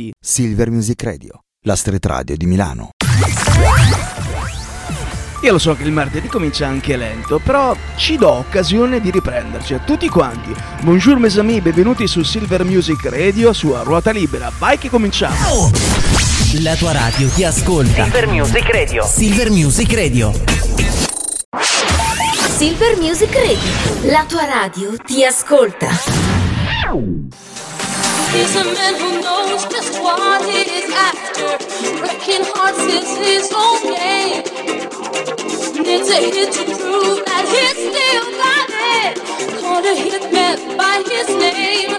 City. Silver Music Radio, la street radio di Milano. Io lo so che il martedì comincia anche lento, però ci do occasione di riprenderci a tutti quanti. Bonjour mes amis, benvenuti su Silver Music Radio, su A Ruota Libera. Vai che cominciamo! La tua radio ti ascolta. Silver Music Radio. Silver Music Radio. Silver Music Radio. La tua radio ti ascolta. He's a man who knows just what he is after. Breaking hearts is his own game. Needs a hit to prove that he's still got it. Called a hitman by his name.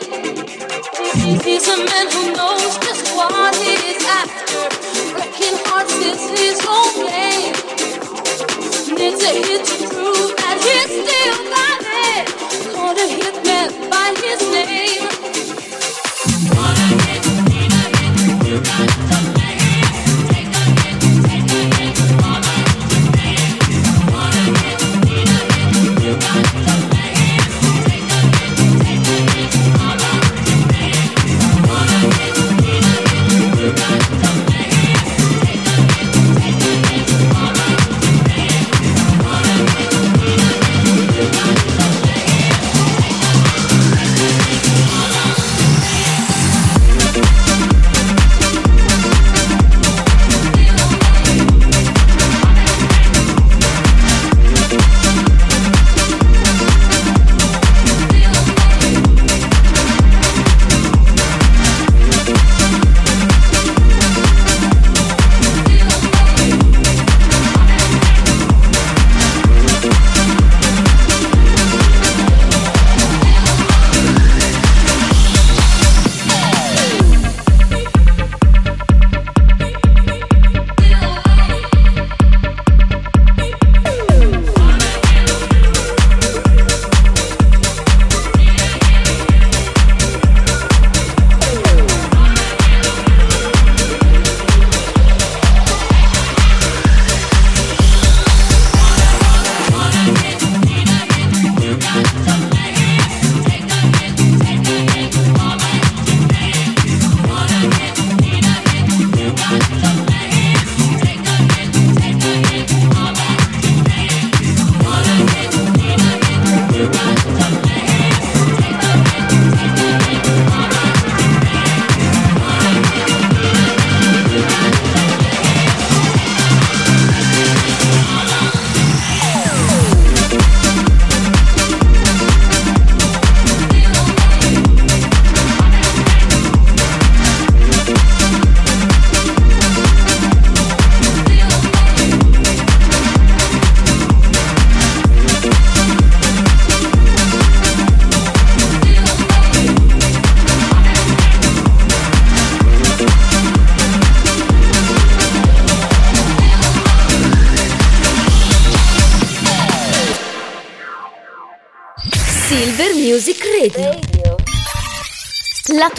He's a man who knows just what he is after. Breaking hearts is his own game. Needs a hit to prove that he's still got it. Called a hitman by his name.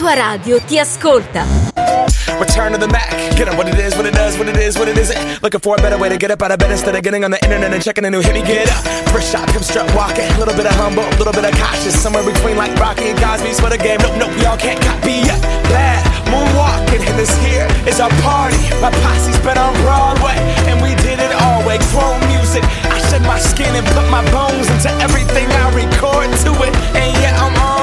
Tua radio ti ascolta. Return to the Mac. Get on what it is, what it does, what it is, what it isn't. Looking for a better way to get up out of bed instead of getting on the internet and checking a new hit. Me get up. First shot, come strut walking. A little bit of humble, a little bit of cautious. Somewhere between like Rocky and Cosby's for the game. Nope, nope, y'all can't copy yet. Bad moonwalking, and this here is our party. My posse's been on Broadway, and we did it all way. Chrome music. I shed my skin and put my bones into everything I record to it. And yeah, I'm on.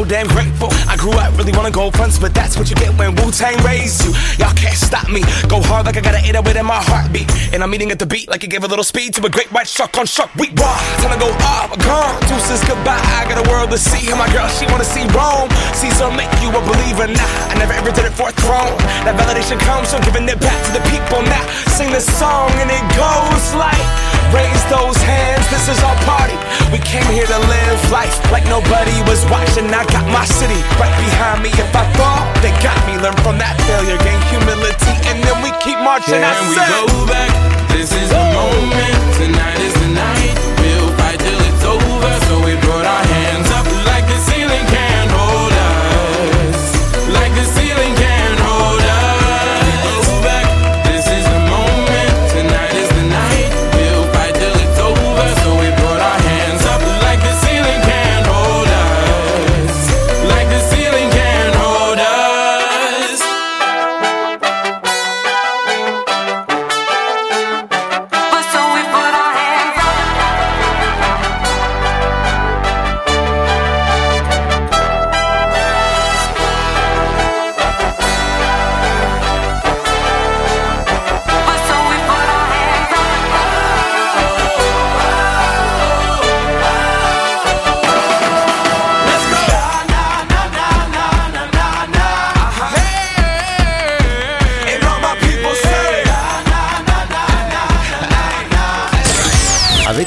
damn grateful. I grew up really wanna go fronts, but that's what you get when Wu Tang raised you. Y'all can't stop me. Go hard like I gotta an 808 in my heartbeat. And I'm eating at the beat like it gave a little speed to a great white shark on shark. We raw. Time to go off. Deuces goodbye. I got a world to see. And my girl, she wanna see Rome. Caesar make you a believer. Nah, I never ever did it for a throne. That validation comes from giving it back to the people. Now sing this song and it goes like. Raise those hands, this is our party. We came here to live life like nobody was watching. I got my city right behind me. If I fall, they got me. Learn from that failure, gain humility, and then we keep marching. Can I we go back? This is the moment. Tonight is the night.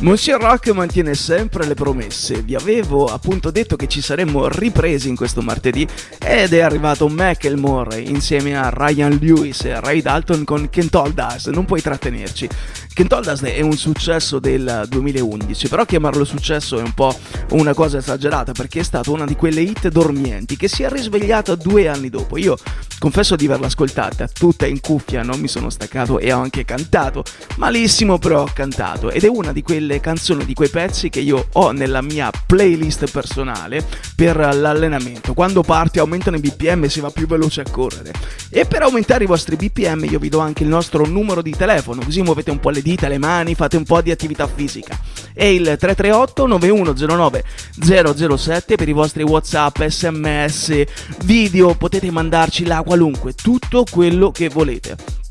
Monsieur Rock mantiene sempre le promesse. Vi avevo appunto detto che ci saremmo ripresi in questo martedì ed è arrivato Macklemore insieme a Ryan Lewis e Ray Dalton con Us. Non puoi trattenerci. Us è un successo del 2011, però chiamarlo successo è un po' una cosa esagerata perché è stata una di quelle hit dormienti che si è risvegliata due anni dopo. Io confesso di averla ascoltata tutta in cuffia, non mi sono staccato e ho anche cantato. Malissimo, però ho cantato. Ed è una di quelle canzoni, di quei pezzi che io ho nella mia playlist personale per l'allenamento. Quando parti aumentano i BPM e si va più veloce a correre. E per aumentare i vostri BPM io vi do anche il nostro numero di telefono, così muovete un po' le dita, le mani, fate un po' di attività fisica. È il 338 9109 007 per i vostri WhatsApp, SMS, video, potete mandarci là qualunque, tutto quello che volete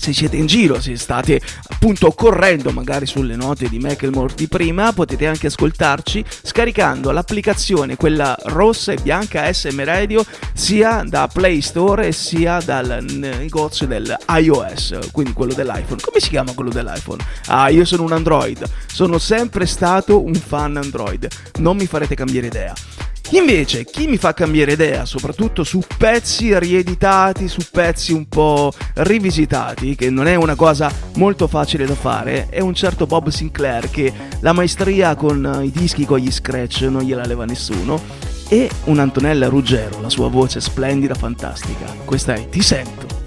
se siete in giro, se state appunto correndo magari sulle note di Macklemore di prima, potete anche ascoltarci scaricando l'applicazione, quella rossa e bianca SM Radio, sia da Play Store sia dal negozio del iOS, quindi quello dell'iPhone. Come si chiama quello dell'iPhone? Ah, io sono un Android, sono sempre stato un fan Android, non mi farete cambiare idea. Invece, chi mi fa cambiare idea, soprattutto su pezzi rieditati, su pezzi un po' rivisitati, che non è una cosa molto facile da fare, è un certo Bob Sinclair che la maestria con i dischi con gli scratch non gliela leva nessuno, e un Antonella Ruggero, la sua voce splendida, fantastica. Questa è Ti sento.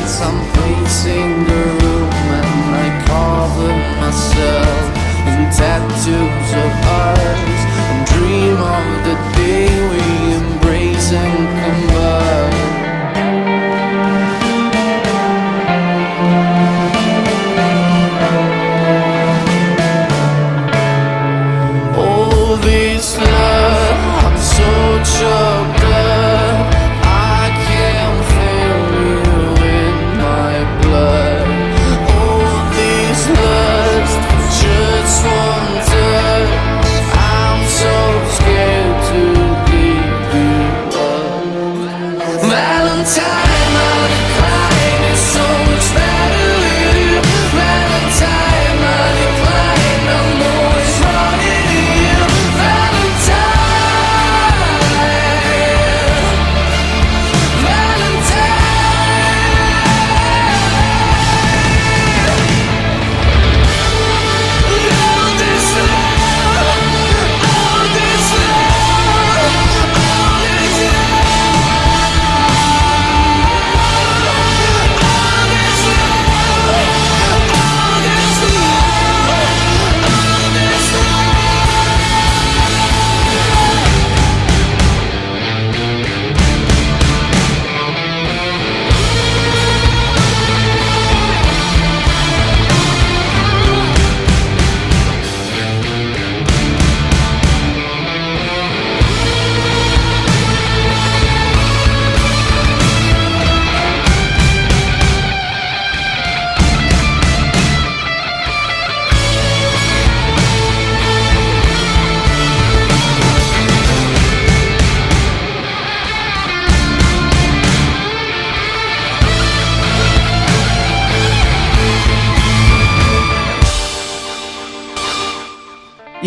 Pockets. I'm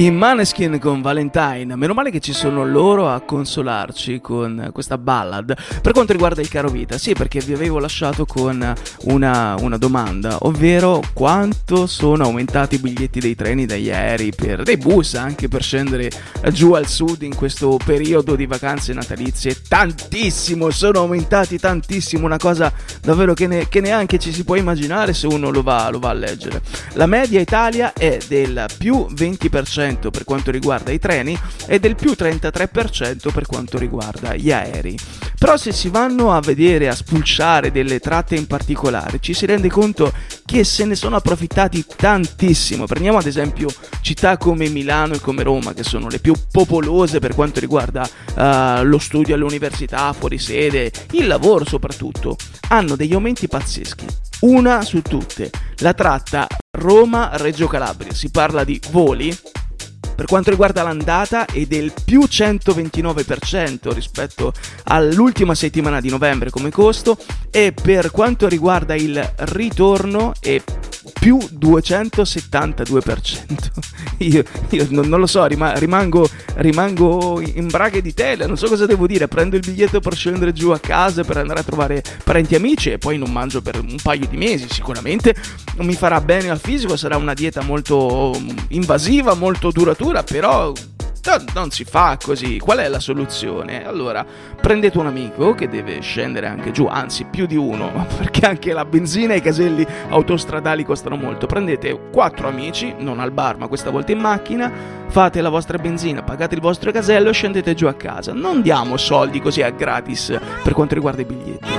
I Maneskin con Valentine, meno male che ci sono loro a consolarci con questa ballad. Per quanto riguarda il caro vita, sì, perché vi avevo lasciato con una, una domanda, ovvero quanto sono aumentati i biglietti dei treni, degli aerei, per, dei bus anche per scendere giù al sud in questo periodo di vacanze natalizie. Tantissimo, sono aumentati tantissimo, una cosa davvero che, ne- che neanche ci si può immaginare se uno lo va, lo va a leggere. La media Italia è del più 20% per quanto riguarda i treni e del più 33% per quanto riguarda gli aerei. Però se si vanno a vedere, a spulciare delle tratte in particolare, ci si rende conto che se ne sono approfittati tantissimo. Prendiamo ad esempio città come Milano e come Roma, che sono le più popolose per quanto riguarda eh, lo studio all'università, fuori sede, il lavoro soprattutto. Hanno degli aumenti pazzeschi. Una su tutte, la tratta Roma-Reggio Calabria. Si parla di voli per quanto riguarda l'andata è del più 129% rispetto all'ultima settimana di novembre come costo e per quanto riguarda il ritorno è più 272%. Io, io non, non lo so, rima- rimango, rimango in braghe di tela, non so cosa devo dire, prendo il biglietto per scendere giù a casa per andare a trovare parenti e amici e poi non mangio per un paio di mesi, sicuramente mi farà bene al fisico, sarà una dieta molto invasiva, molto duratura, però Non, non si fa così. Qual è la soluzione? Allora, prendete un amico che deve scendere anche giù, anzi più di uno, perché anche la benzina e i caselli autostradali costano molto. Prendete quattro amici, non al bar, ma questa volta in macchina, fate la vostra benzina, pagate il vostro casello e scendete giù a casa. Non diamo soldi così a gratis per quanto riguarda i biglietti.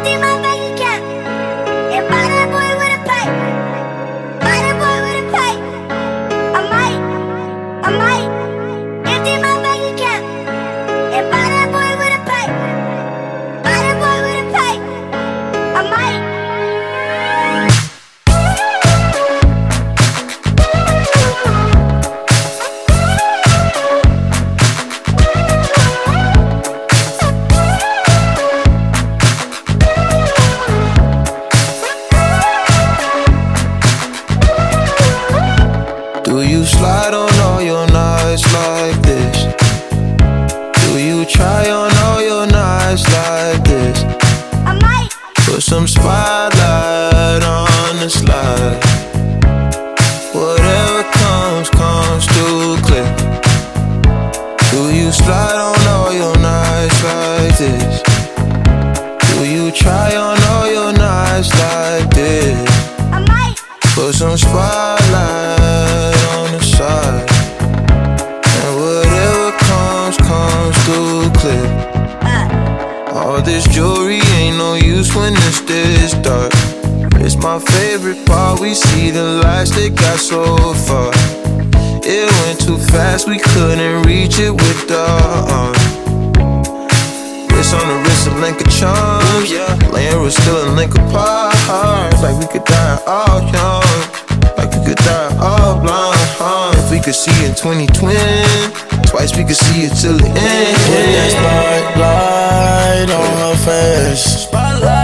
Part. We see the lights that got so far. It went too fast, we couldn't reach it with the uh, arm. Wrist on the wrist, a link of charms. Laying was still a link apart. Like we could die all young. Like we could die all blind. huh? If we could see in 2020, twice we could see it till the end. Put that spotlight on her face.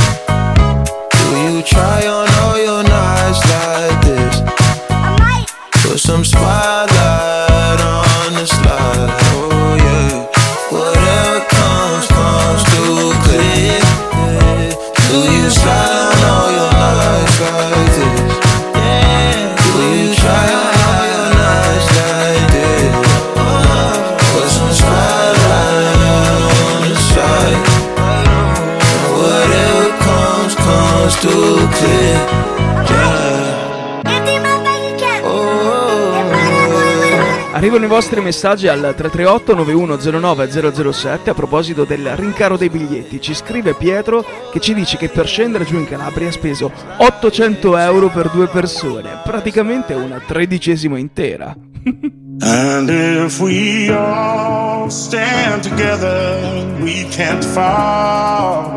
You try on all your nights like this? Put some spotlight Arrivano i vostri messaggi al 338 9109 007 a proposito del rincaro dei biglietti. Ci scrive Pietro che ci dice che per scendere giù in Calabria ha speso 800 euro per due persone, praticamente una tredicesima intera. And if we all stand together, we can't fall.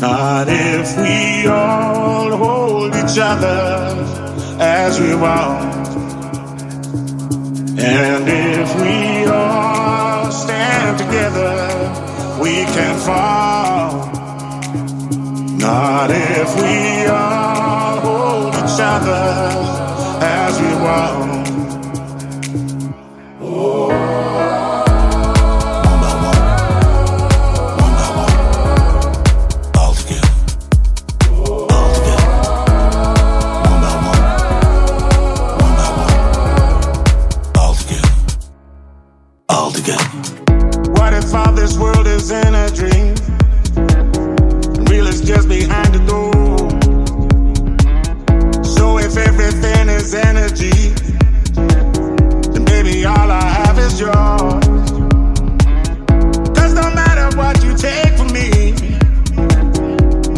Not if we all hold each other as we walk. And if we all stand together, we can fall. Not if we all hold each other as we walk. this world is in a dream. Real is just behind the door. So if everything is energy, then baby, all I have is yours. Cause no matter what you take from me,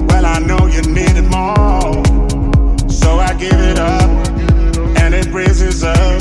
well, I know you need it more. So I give it up, and it raises up.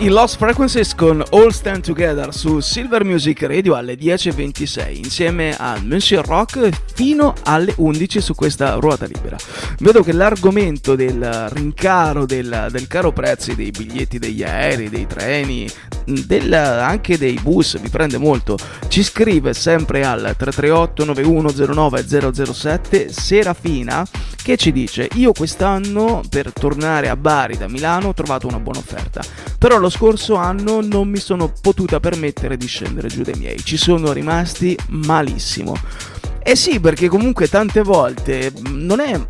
I Lost Frequencies con All Stand Together su Silver Music Radio alle 10.26 insieme a Monsieur Rock fino alle 11 su questa ruota libera. Vedo che l'argomento del rincaro, del, del caro prezzi dei biglietti degli aerei, dei treni, del- anche dei bus vi prende molto. Ci scrive sempre al 338 9109 007 Serafina che ci dice io quest'anno per tornare a Bari da Milano ho trovato una buona offerta. Però lo scorso anno non mi sono potuta permettere di scendere giù dai miei. Ci sono rimasti malissimo. Eh sì perché comunque tante volte non è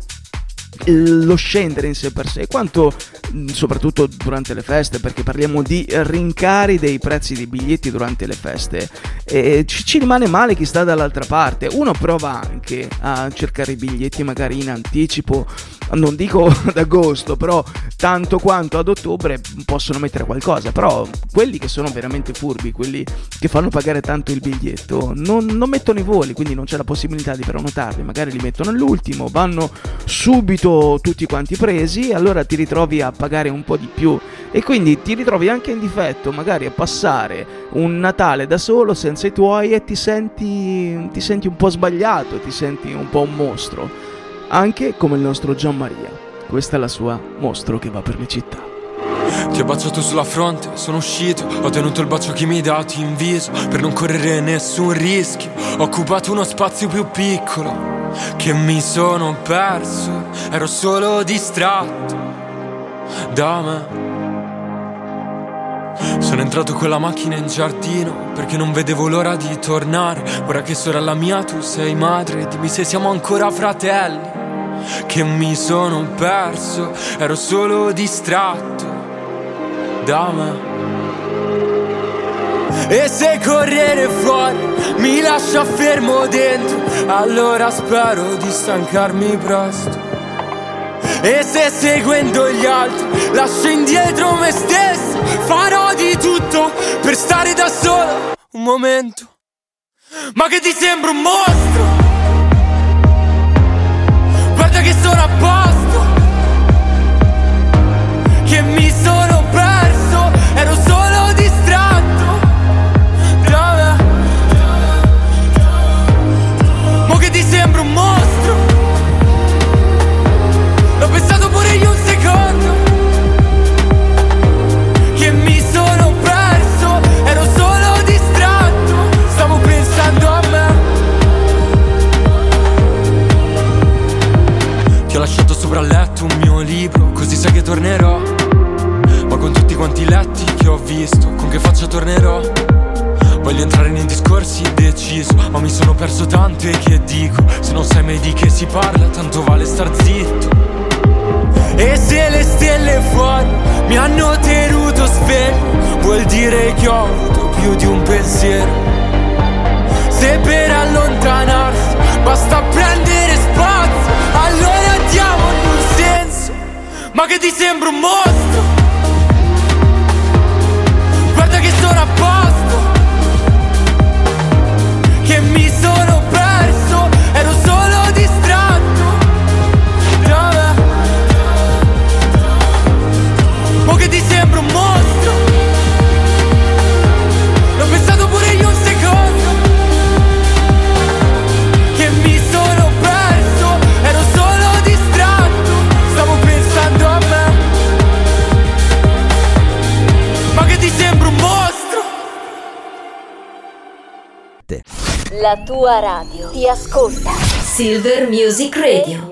lo scendere in sé per sé, quanto mh, soprattutto durante le feste, perché parliamo di rincari dei prezzi dei biglietti durante le feste, e ci rimane male chi sta dall'altra parte. Uno prova anche a cercare i biglietti magari in anticipo, non dico ad agosto, però tanto quanto ad ottobre possono mettere qualcosa, però quelli che sono veramente furbi, quelli che fanno pagare tanto il biglietto, non, non mettono i voli, quindi non c'è la possibilità di prenotarli, magari li mettono all'ultimo, vanno subito tutti quanti presi, allora ti ritrovi a pagare un po' di più e quindi ti ritrovi anche in difetto, magari a passare un Natale da solo senza i tuoi e ti senti, ti senti un po' sbagliato, ti senti un po' un mostro, anche come il nostro Gian Maria. Questa è la sua mostro che va per le città. Ti ho baciato sulla fronte, sono uscito, ho tenuto il bacio che mi hai dato in viso per non correre nessun rischio. Ho occupato uno spazio più piccolo che mi sono perso, ero solo distratto da me. Sono entrato con la macchina in giardino perché non vedevo l'ora di tornare. Ora che sorella mia tu sei madre, dimmi se siamo ancora fratelli. Che mi sono perso, ero solo distratto da me. E se correre fuori mi lascia fermo dentro, allora spero di stancarmi presto. E se seguendo gli altri lascio indietro me stesso, farò di tutto per stare da solo un momento. Ma che ti sembra un mostro? Che sono a posto, che mi quanti letti che ho visto Con che faccia tornerò Voglio entrare nei discorsi deciso Ma mi sono perso tante che dico Se non sai mai di che si parla Tanto vale star zitto e se le stelle fuori mi hanno tenuto sveglio, vuol dire che ho avuto più di un pensiero. Se per allontanarsi basta prendere spazio, allora diamogli un senso. Ma che ti sembra un mostro? La tua radio ti ascolta. Silver Music Radio.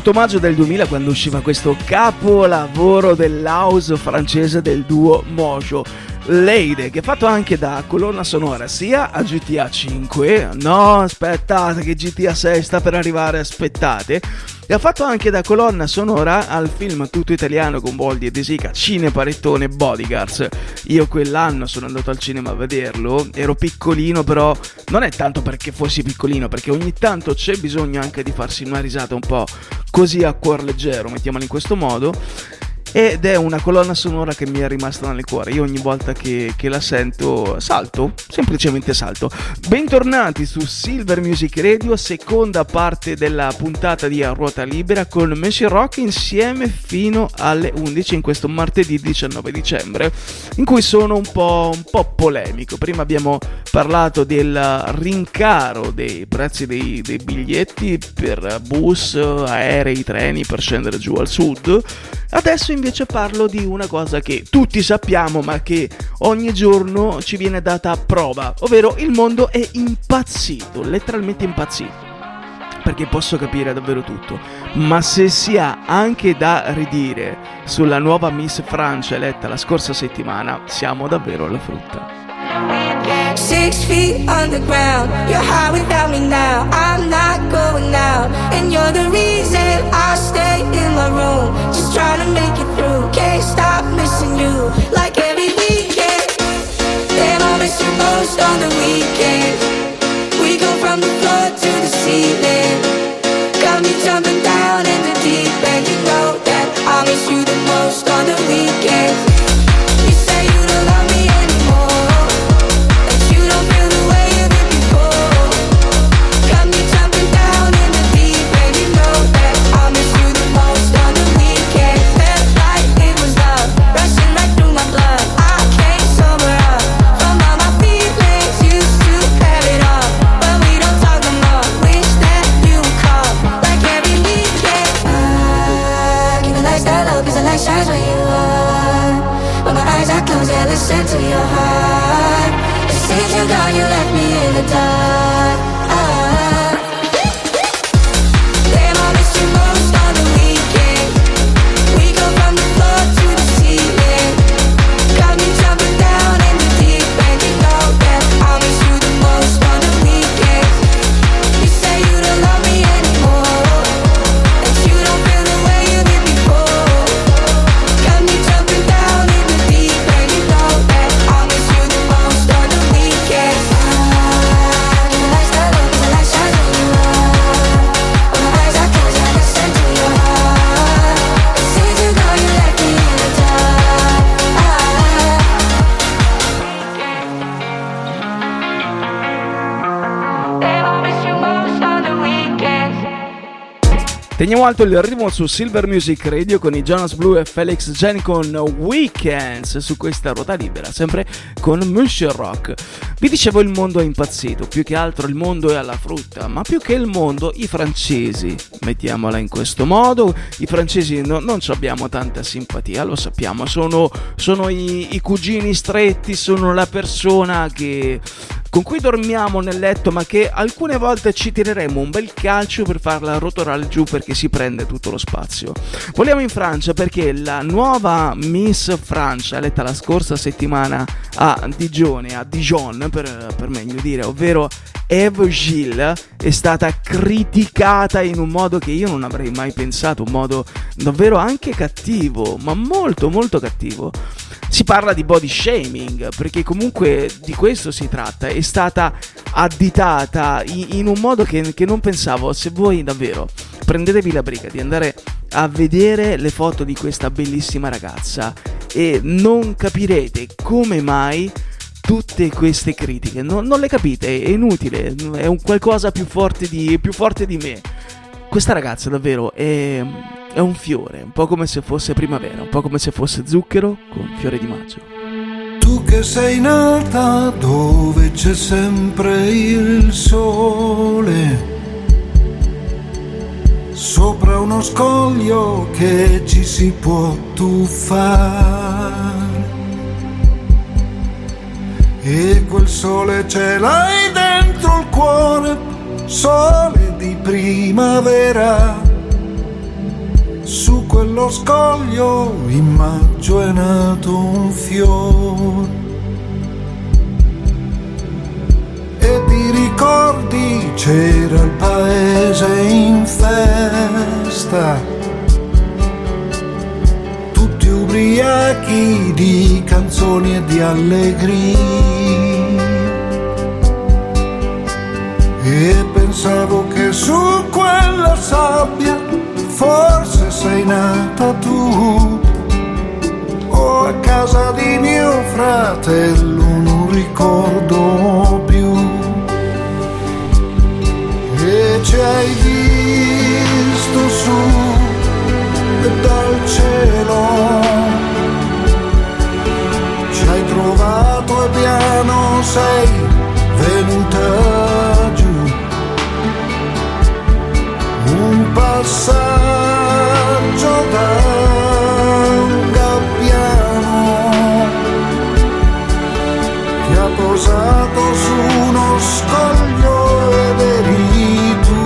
28 maggio del 2000 quando usciva questo capolavoro dell'house francese del duo Mojo. Lady, che è fatto anche da colonna sonora sia a GTA 5, no aspettate che GTA 6 sta per arrivare, aspettate, e ha fatto anche da colonna sonora al film tutto italiano con Boldi e De Sica, Cinepanettone Bodyguards. Io quell'anno sono andato al cinema a vederlo, ero piccolino però non è tanto perché fossi piccolino, perché ogni tanto c'è bisogno anche di farsi una risata un po' così a cuor leggero, mettiamola in questo modo ed è una colonna sonora che mi è rimasta nel cuore. Io ogni volta che, che, la sento salto, semplicemente salto. Bentornati su Silver Music Radio, seconda parte della puntata di A Ruota Libera con Messi Rock insieme fino alle 11 in questo martedì 19 dicembre, in cui sono un po', un po polemico. Prima abbiamo parlato del rincaro dei prezzi dei, dei biglietti per bus, aerei, treni per scendere giù al sud. Adesso invece parlo di una cosa che tutti sappiamo ma che ogni giorno ci viene data a prova, ovvero il mondo è impazzito, letteralmente impazzito. Perché posso capire davvero tutto, ma se si ha anche da ridire sulla nuova Miss Francia eletta la scorsa settimana, siamo davvero alla frutta. Six feet underground, you're high without me now. I'm not going out, and you're the reason I stay Teniamo alto il ritmo su Silver Music Radio con i Jonas Blue e Felix Jen con Weekends su questa ruota libera, sempre con Monsieur Rock. Vi dicevo il mondo è impazzito, più che altro il mondo è alla frutta, ma più che il mondo i francesi, mettiamola in questo modo, i francesi no- non ci abbiamo tanta simpatia, lo sappiamo, sono, sono i, i cugini stretti, sono la persona che con cui dormiamo nel letto, ma che alcune volte ci tireremo un bel calcio per farla rotolare giù perché si prende tutto lo spazio. Vogliamo in Francia perché la nuova Miss Francia, eletta la scorsa settimana a Digione, a Dijon per, per meglio dire, ovvero Eve Gilles, è stata criticata in un modo che io non avrei mai pensato, un modo davvero anche cattivo, ma molto molto cattivo. Si parla di body shaming, perché comunque di questo si tratta, è stata additata in, in un modo che, che non pensavo. Se voi davvero prendetevi la briga di andare a vedere le foto di questa bellissima ragazza e non capirete come mai tutte queste critiche. Non, non le capite, è inutile, è un qualcosa più forte di, più forte di me. Questa ragazza davvero è, è un fiore, un po' come se fosse primavera, un po' come se fosse zucchero con fiore di maggio. Tu che sei nata dove c'è sempre il sole, sopra uno scoglio che ci si può tuffare. E quel sole ce l'hai dentro il cuore, sole di primavera, su quello scoglio in maggio è nato un fiore. E ti ricordi c'era il paese in festa, tutti ubriachi di canzoni e di allegria. E pensavo che su quella sabbia forse sei nata tu. O a casa di mio fratello non ricordo più. E ci hai visto su dal cielo. Ci hai trovato e piano sei venuta un passaggio da un gabbiano ti ha posato su uno scoglio ed eri tu.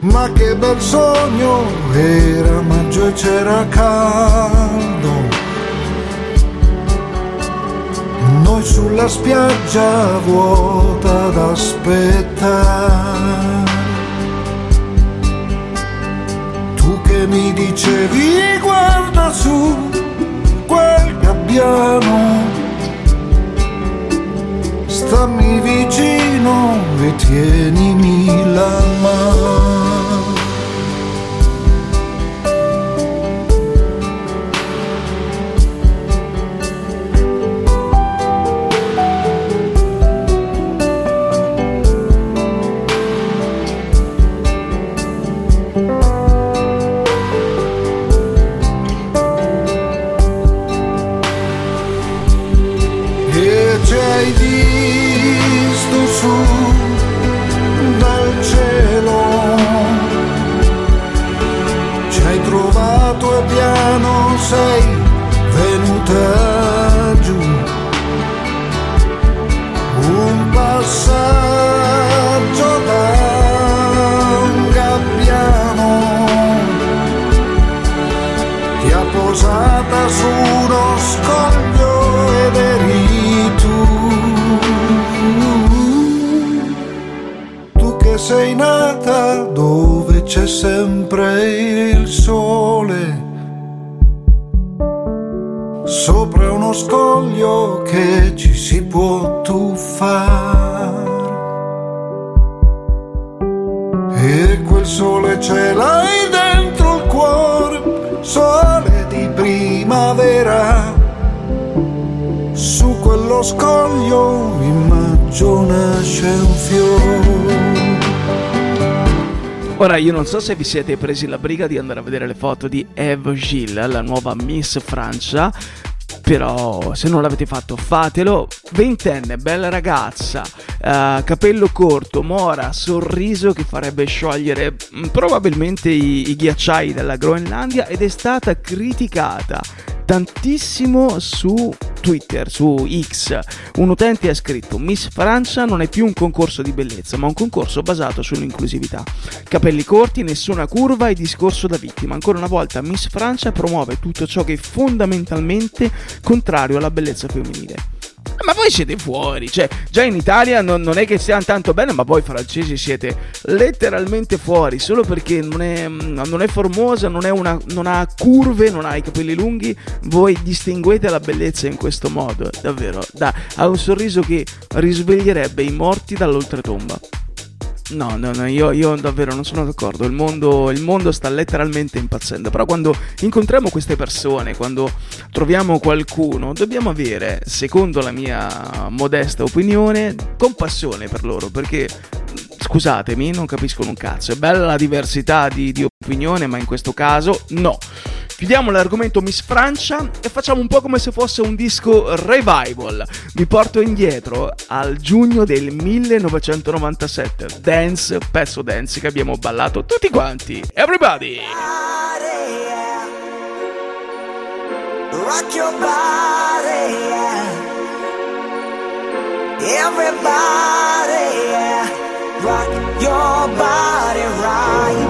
Ma che bel sogno era maggio e c'era caldo noi sulla spiaggia vuota ad aspettare. Tu che mi dicevi guarda su quel gabbiano, stammi vicino e tienimi la mano. Non so se vi siete presi la briga di andare a vedere le foto di Eve Gilles, la nuova Miss Francia, però se non l'avete fatto fatelo. Ventenne, bella ragazza, eh, capello corto, mora, sorriso che farebbe sciogliere mm, probabilmente i, i ghiacciai della Groenlandia ed è stata criticata tantissimo su Twitter, su X. Un utente ha scritto: Miss Francia non è più un concorso di bellezza, ma un concorso basato sull'inclusività. Capelli corti, nessuna curva e discorso da vittima. Ancora una volta, Miss Francia promuove tutto ciò che è fondamentalmente contrario alla bellezza femminile. Ma voi siete fuori, cioè già in Italia non, non è che stiamo tanto bene, ma voi francesi siete letteralmente fuori, solo perché non è, non è formosa, non, è una, non ha curve, non ha i capelli lunghi, voi distinguete la bellezza in questo modo, davvero, da, ha un sorriso che risveglierebbe i morti dall'oltretomba. No, no, no, io, io davvero non sono d'accordo. Il mondo, il mondo sta letteralmente impazzendo. Però quando incontriamo queste persone, quando troviamo qualcuno, dobbiamo avere, secondo la mia modesta opinione, compassione per loro. Perché, scusatemi, non capiscono un cazzo. È bella la diversità di, di opinione, ma in questo caso no. Chiudiamo l'argomento Miss Francia e facciamo un po' come se fosse un disco revival. Vi porto indietro al giugno del 1997. Dance, pezzo dance che abbiamo ballato tutti quanti. Everybody! Rock your body, yeah. Everybody, yeah. Rock your body right.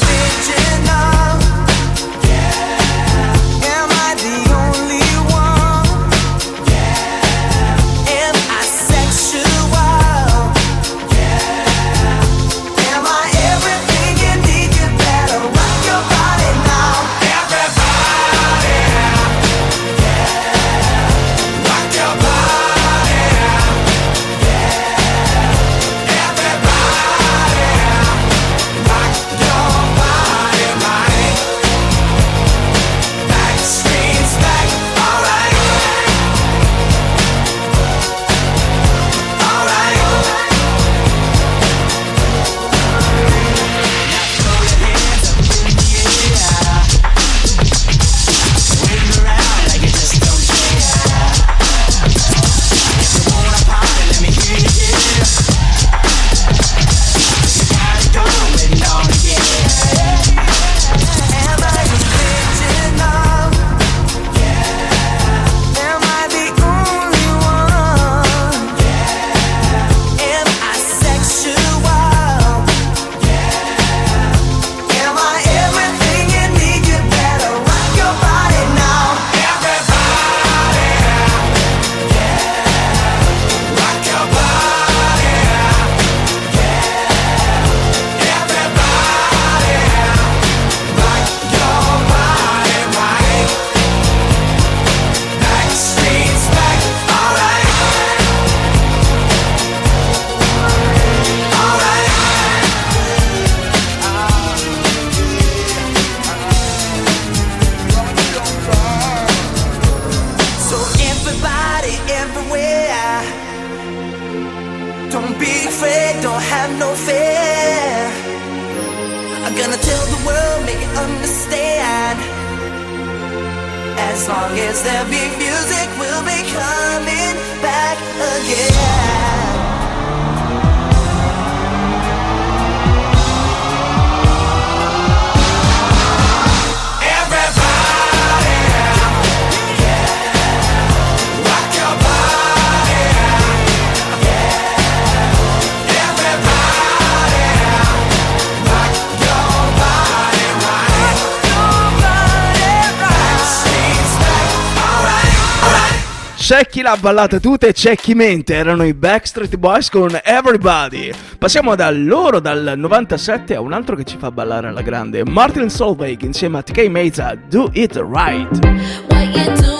chi l'ha ballata tutte c'è chi mente. Erano i Backstreet Boys con Everybody. Passiamo da loro, dal 97, a un altro che ci fa ballare alla grande. Martin Solveig insieme a TK Meza, Do It Right.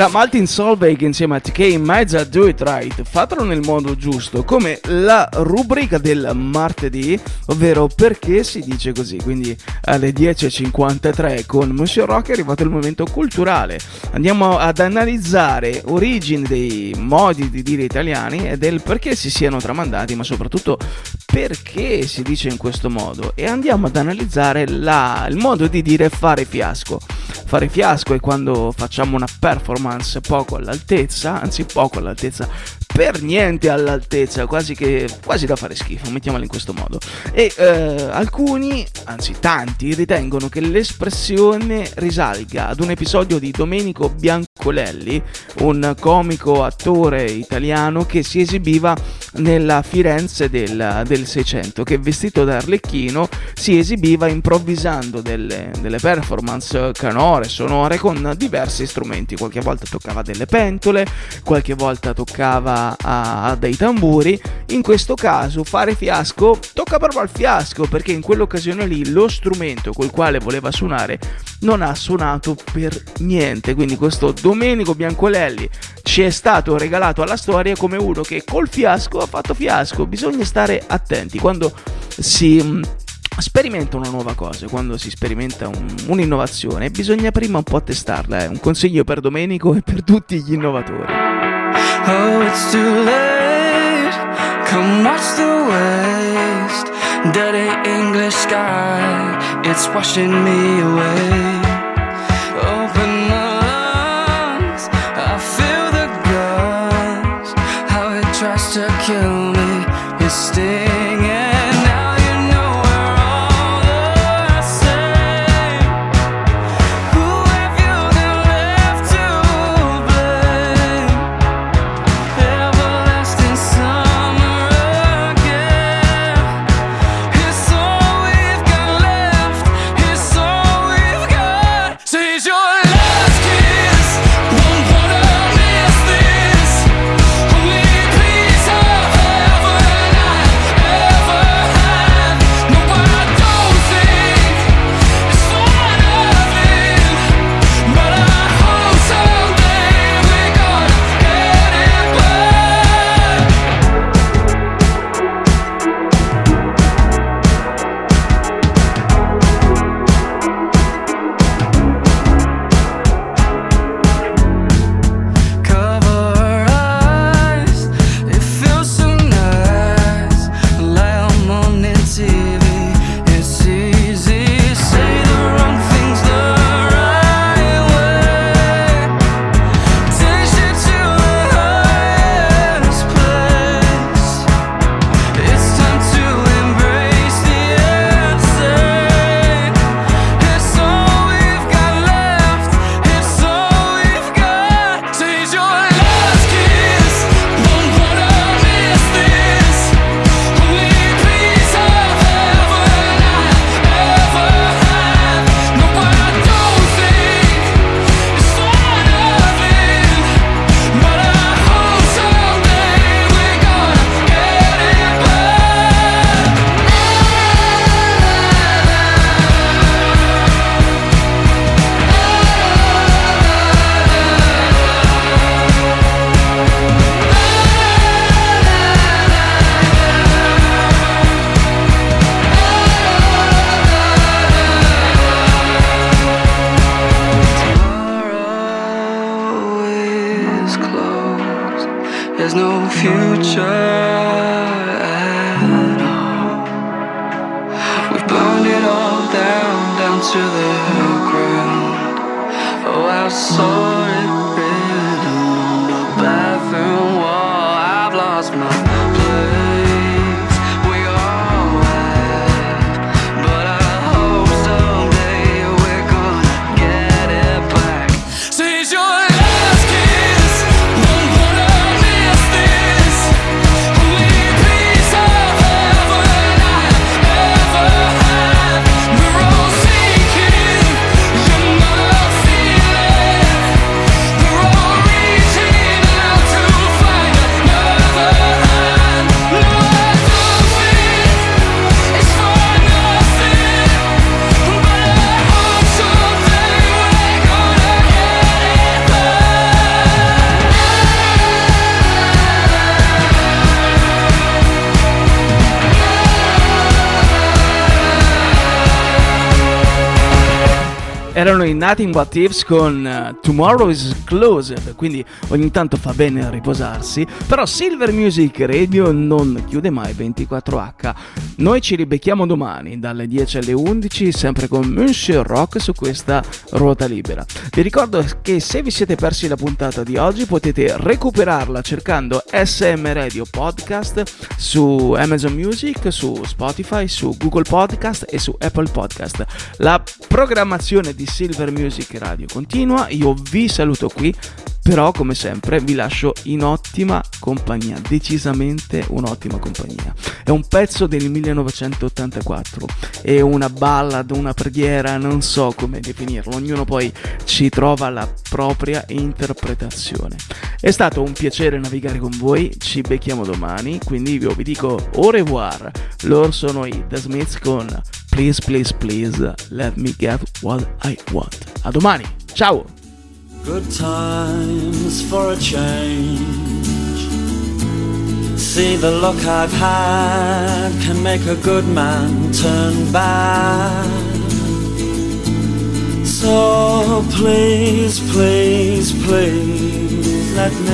Era Martin Solveig insieme a TK in mezzo a Do It Right, fatelo nel modo giusto, come la rubrica del martedì, ovvero perché si dice così. Quindi alle 10.53 con Monsieur Rock è arrivato il momento culturale. Andiamo ad analizzare origini dei modi di dire italiani e del perché si siano tramandati, ma soprattutto perché si dice in questo modo. E andiamo ad analizzare la, il modo di dire fare fiasco. Fare fiasco è quando facciamo una performance poco all'altezza, anzi poco all'altezza, per niente all'altezza, quasi che quasi da fare schifo, mettiamola in questo modo. E eh, alcuni, anzi tanti, ritengono che l'espressione risalga ad un episodio di Domenico Biancolelli, un comico attore italiano che si esibiva nella Firenze del, del 600, che vestito da arlecchino si esibiva improvvisando delle, delle performance canore, sonore con diversi strumenti, qualche volta toccava delle pentole, qualche volta toccava a, a dei tamburi, in questo caso fare fiasco tocca proprio al fiasco perché in quell'occasione lì lo strumento col quale voleva suonare non ha suonato per niente, quindi questo Domenico Biancolelli ci è stato regalato alla storia come uno che col fiasco ha fatto fiasco, bisogna stare attenti. Quando si mh, sperimenta una nuova cosa, quando si sperimenta un- un'innovazione, bisogna prima un po' testarla, è un consiglio per Domenico e per tutti gli innovatori. Oh, it's too late. Come watch the waste. Dirty English sky, it's washing me away. Open my lungs, I feel the guns. How it tries to kill me, it's stinging. Erano i Nothing But Thieves con uh, Tomorrow is Closed, quindi ogni tanto fa bene riposarsi, però Silver Music Radio non chiude mai 24H. Noi ci ribecchiamo domani dalle 10 alle 11, sempre con Monsieur Rock su questa ruota libera. Vi ricordo che se vi siete persi la puntata di oggi potete recuperarla cercando SM Radio Podcast su Amazon Music, su Spotify, su Google Podcast e su Apple Podcast. La programmazione di Silver Music Radio continua, io vi saluto qui, però come sempre vi lascio in ottima compagnia, decisamente un'ottima compagnia. È un pezzo del 1984, è una ballad, una preghiera, non so come definirlo, ognuno poi ci trova la propria interpretazione. È stato un piacere navigare con voi, ci becchiamo domani, quindi io vi dico au revoir. Loro sono i The Smiths con Please, please, please, let me get what I want. A domani, ciao! Good times for a change. See the luck I've had can make a good man turn bad. So please, please, please let me